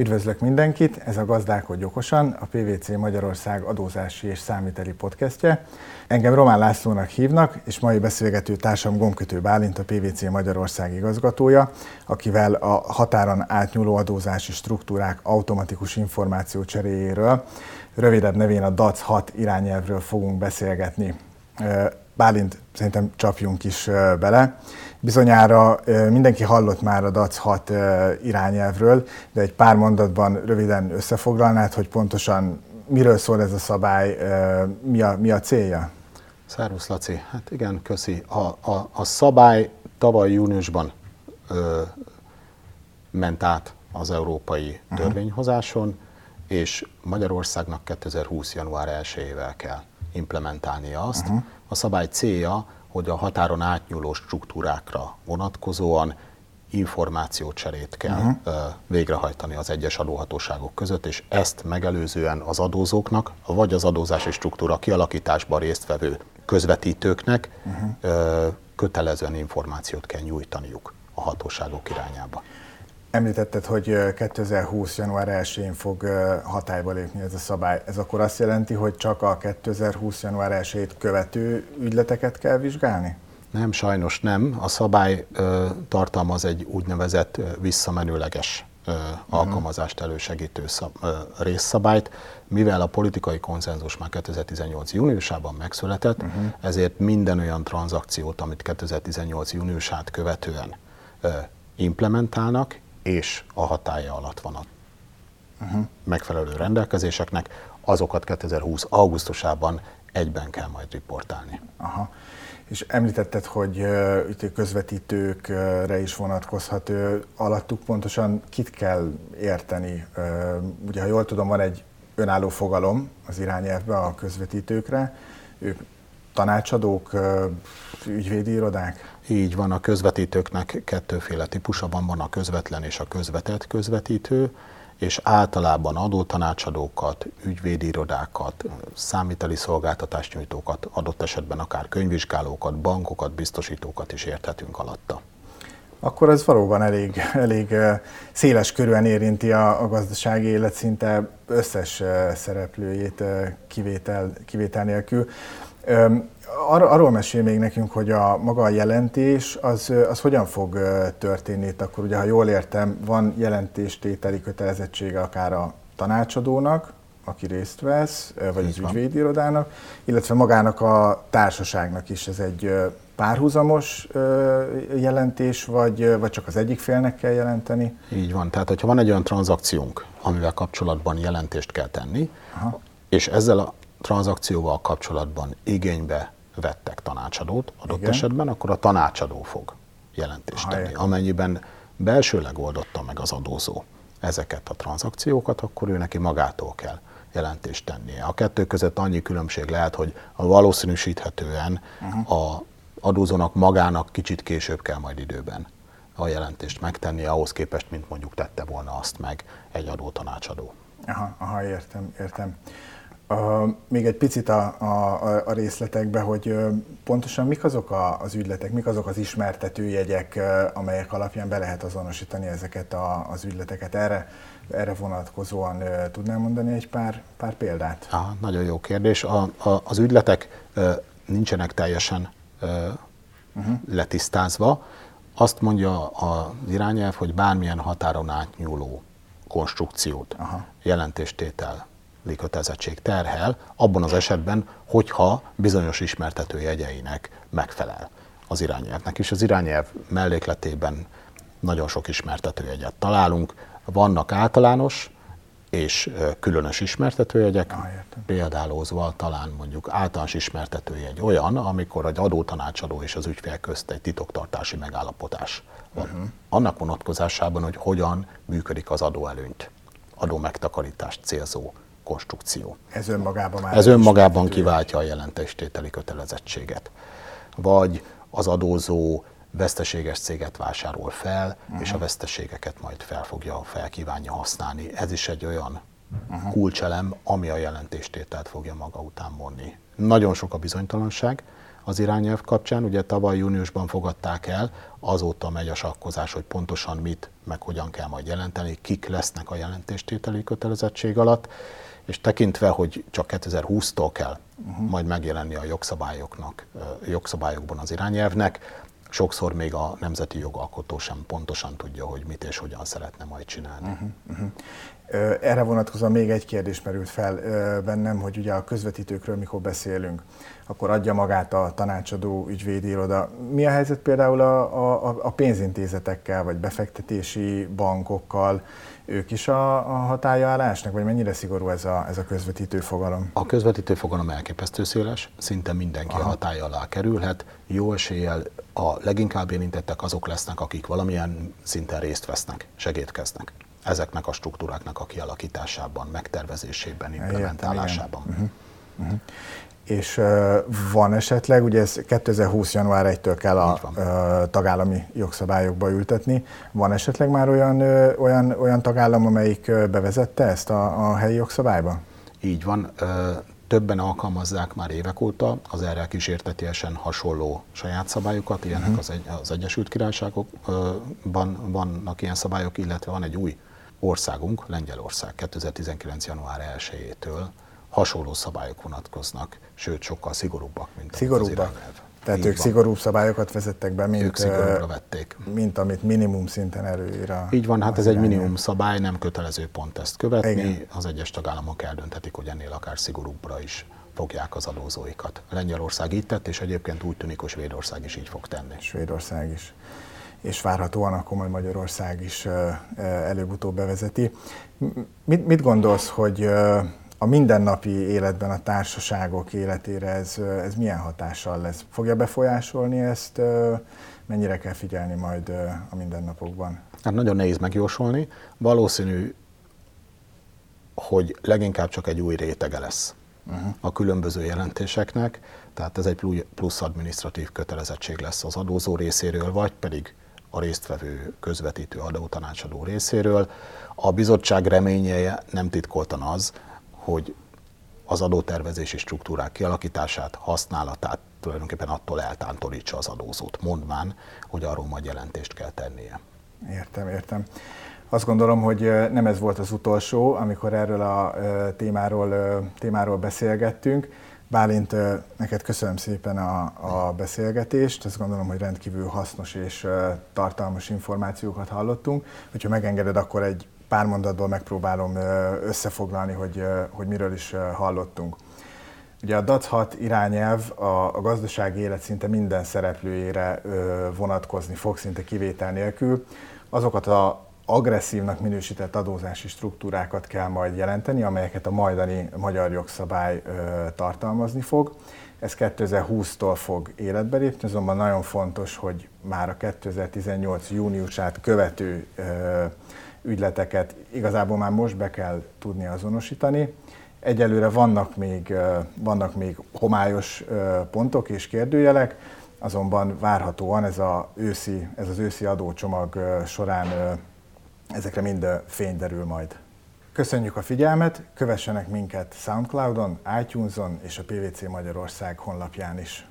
Üdvözlök mindenkit, ez a Gazdálkodj okosan, a PVC Magyarország adózási és számíteli podcastje. Engem Román Lászlónak hívnak, és mai beszélgető társam Gomkötő Bálint, a PVC Magyarország igazgatója, akivel a határon átnyúló adózási struktúrák automatikus információ cseréjéről, rövidebb nevén a DAC 6 irányelvről fogunk beszélgetni. Bálint, szerintem csapjunk is bele. Bizonyára mindenki hallott már a DAC 6 irányelvről, de egy pár mondatban röviden összefoglalnád, hogy pontosan miről szól ez a szabály, mi a, mi a célja? Szervusz Laci, hát igen, köszi. A, a, a szabály tavaly júniusban ö, ment át az európai uh-huh. törvényhozáson, és Magyarországnak 2020. január 1-ével kell implementálnia azt. Uh-huh. A szabály célja, hogy a határon átnyúló struktúrákra vonatkozóan információcserét kell uh-huh. végrehajtani az egyes adóhatóságok között, és ezt megelőzően az adózóknak, vagy az adózási struktúra kialakításban résztvevő közvetítőknek uh-huh. kötelezően információt kell nyújtaniuk a hatóságok irányába. Említetted, hogy 2020. január 1-én fog hatályba lépni ez a szabály. Ez akkor azt jelenti, hogy csak a 2020. január 1-ét követő ügyleteket kell vizsgálni? Nem, sajnos nem. A szabály ö, tartalmaz egy úgynevezett visszamenőleges ö, uh-huh. alkalmazást elősegítő szab, ö, részszabályt. Mivel a politikai konszenzus már 2018. júniusában megszületett, uh-huh. ezért minden olyan tranzakciót, amit 2018. júniusát követően ö, implementálnak, és a hatája alatt van a uh-huh. megfelelő rendelkezéseknek, azokat 2020. augusztusában egyben kell majd riportálni. Aha. És említetted, hogy uh, közvetítőkre is vonatkozhat. Uh, alattuk pontosan kit kell érteni? Uh, ugye, ha jól tudom, van egy önálló fogalom az irányelvben a közvetítőkre. Ők tanácsadók, ügyvédi irodák? Így van, a közvetítőknek kettőféle típusa van, van a közvetlen és a közvetett közvetítő, és általában adótanácsadókat, ügyvédi irodákat, számíteli szolgáltatást nyújtókat, adott esetben akár könyvvizsgálókat, bankokat, biztosítókat is érthetünk alatta. Akkor ez valóban elég, elég széles körűen érinti a, a gazdasági élet szinte összes szereplőjét kivétel, kivétel nélkül. Ar- arról mesél még nekünk, hogy a maga a jelentés, az, az hogyan fog történni itt akkor? Ugye, ha jól értem, van jelentéstételi kötelezettsége akár a tanácsadónak, aki részt vesz, vagy Így az ügyvédirodának, illetve magának a társaságnak is. Ez egy párhuzamos jelentés, vagy, vagy csak az egyik félnek kell jelenteni? Így van. Tehát, hogyha van egy olyan tranzakciónk, amivel kapcsolatban jelentést kell tenni, Aha. és ezzel a tranzakcióval kapcsolatban igénybe vettek tanácsadót adott Igen. esetben, akkor a tanácsadó fog jelentést tenni. Amennyiben belsőleg oldotta meg az adózó ezeket a tranzakciókat, akkor ő neki magától kell jelentést tennie. A kettő között annyi különbség lehet, hogy a valószínűsíthetően uh-huh. a adózónak magának kicsit később kell majd időben a jelentést megtenni, ahhoz képest, mint mondjuk tette volna azt meg egy adótanácsadó. Aha, aha értem, értem. Uh, még egy picit a, a, a részletekbe, hogy pontosan mik azok a, az ügyletek, mik azok az ismertetőjegyek, uh, amelyek alapján be lehet azonosítani ezeket a, az ügyleteket. Erre, erre vonatkozóan tudnál mondani egy pár, pár példát? Aha, nagyon jó kérdés. A, a, az ügyletek nincsenek teljesen uh, uh-huh. letisztázva. Azt mondja az irányelv, hogy bármilyen határon átnyúló konstrukciót, Aha. jelentéstétel, kötelezettség terhel, abban az esetben, hogyha bizonyos ismertető jegyeinek megfelel az irányelvnek. És az irányelv mellékletében nagyon sok ismertetőjegyet találunk. Vannak általános és különös ismertetőjegyek, ah, példálózva talán mondjuk általános ismertetőjegy olyan, amikor egy adótanácsadó és az ügyfél közt egy titoktartási megállapodás van. Uh-huh. Annak vonatkozásában, hogy hogyan működik az adóelőnyt, adó megtakarítást célzó konstrukció. Ez önmagában már Ez önmagában kiváltja a jelentéstételi kötelezettséget. Vagy az adózó veszteséges céget vásárol fel, uh-huh. és a veszteségeket majd fel fogja, felkívánja használni. Ez is egy olyan uh-huh. kulcselem, ami a jelentéstételt fogja maga után vonni. Nagyon sok a bizonytalanság az irányelv kapcsán. Ugye tavaly júniusban fogadták el, azóta megy a sakkozás, hogy pontosan mit, meg hogyan kell majd jelenteni, kik lesznek a jelentéstételi kötelezettség alatt, és tekintve, hogy csak 2020-tól kell uh-huh. majd megjelenni a jogszabályoknak, jogszabályokban az irányelvnek, sokszor még a nemzeti jogalkotó sem pontosan tudja, hogy mit és hogyan szeretne majd csinálni. Uh-huh, uh-huh. Erre vonatkozóan még egy kérdés merült fel bennem, hogy ugye a közvetítőkről mikor beszélünk, akkor adja magát a tanácsadó ügyvédi iroda. Mi a helyzet például a, a, a pénzintézetekkel, vagy befektetési bankokkal? Ők is a, a hatája állásnak, vagy mennyire szigorú ez a, ez a közvetítő fogalom? A közvetítő fogalom elképesztő széles, szinte mindenki Aha. a hatája alá kerülhet. Jó eséllyel a leginkább érintettek azok lesznek, akik valamilyen szinten részt vesznek, segítkeznek ezeknek a struktúráknak a kialakításában, megtervezésében, implementálásában. Értem, uh-huh. Uh-huh. És uh, van esetleg, ugye ez 2020. január 1-től kell a uh, tagállami jogszabályokba ültetni, van esetleg már olyan, uh, olyan, olyan tagállam, amelyik bevezette ezt a, a helyi jogszabályba? Így van. Többen alkalmazzák már évek óta az erre kísértetiesen hasonló saját szabályokat, ilyenek uh-huh. az, egy, az Egyesült Királyságokban vannak ilyen szabályok, illetve van egy új országunk, Lengyelország 2019. január 1-től hasonló szabályok vonatkoznak, sőt sokkal szigorúbbak, mint szigorúbbak. az irányelv. Tehát Így ők van. szigorúbb szabályokat vezettek be, mint, ők vették. mint amit minimum szinten előír a Így van, hát ez egy minimum szabály, nem kötelező pont ezt követni. Igen. Az egyes tagállamok eldönthetik, hogy ennél akár szigorúbbra is fogják az adózóikat. Lengyelország így tett, és egyébként úgy tűnik, hogy Svédország is így fog tenni. Svédország is és várhatóan akkor majd Magyarország is előbb-utóbb bevezeti. Mit, mit gondolsz, hogy a mindennapi életben a társaságok életére ez, ez milyen hatással lesz? Fogja befolyásolni ezt? Mennyire kell figyelni majd a mindennapokban? Hát nagyon nehéz megjósolni. Valószínű, hogy leginkább csak egy új rétege lesz uh-huh. a különböző jelentéseknek, tehát ez egy plusz adminisztratív kötelezettség lesz az adózó részéről, vagy pedig a résztvevő közvetítő adótanácsadó részéről. A bizottság reménye nem titkoltan az, hogy az adótervezési struktúrák kialakítását, használatát tulajdonképpen attól eltántorítsa az adózót, mondván, hogy arról majd jelentést kell tennie. Értem, értem. Azt gondolom, hogy nem ez volt az utolsó, amikor erről a témáról, témáról beszélgettünk. Bálint, neked köszönöm szépen a, a beszélgetést, azt gondolom, hogy rendkívül hasznos és tartalmas információkat hallottunk. Hogyha megengeded, akkor egy pár mondatból megpróbálom összefoglalni, hogy, hogy miről is hallottunk. Ugye a DAC 6 irányelv a, a gazdasági élet szinte minden szereplőjére vonatkozni fog, szinte kivétel nélkül. Azokat a agresszívnak minősített adózási struktúrákat kell majd jelenteni, amelyeket a majdani magyar jogszabály tartalmazni fog. Ez 2020-tól fog életbe lépni, azonban nagyon fontos, hogy már a 2018. júniusát követő ügyleteket igazából már most be kell tudni azonosítani. Egyelőre vannak még, vannak még homályos pontok és kérdőjelek, azonban várhatóan ez, a őszi, ez az őszi adócsomag során ezekre mind fény derül majd. Köszönjük a figyelmet, kövessenek minket Soundcloudon, iTunes-on és a PVC Magyarország honlapján is.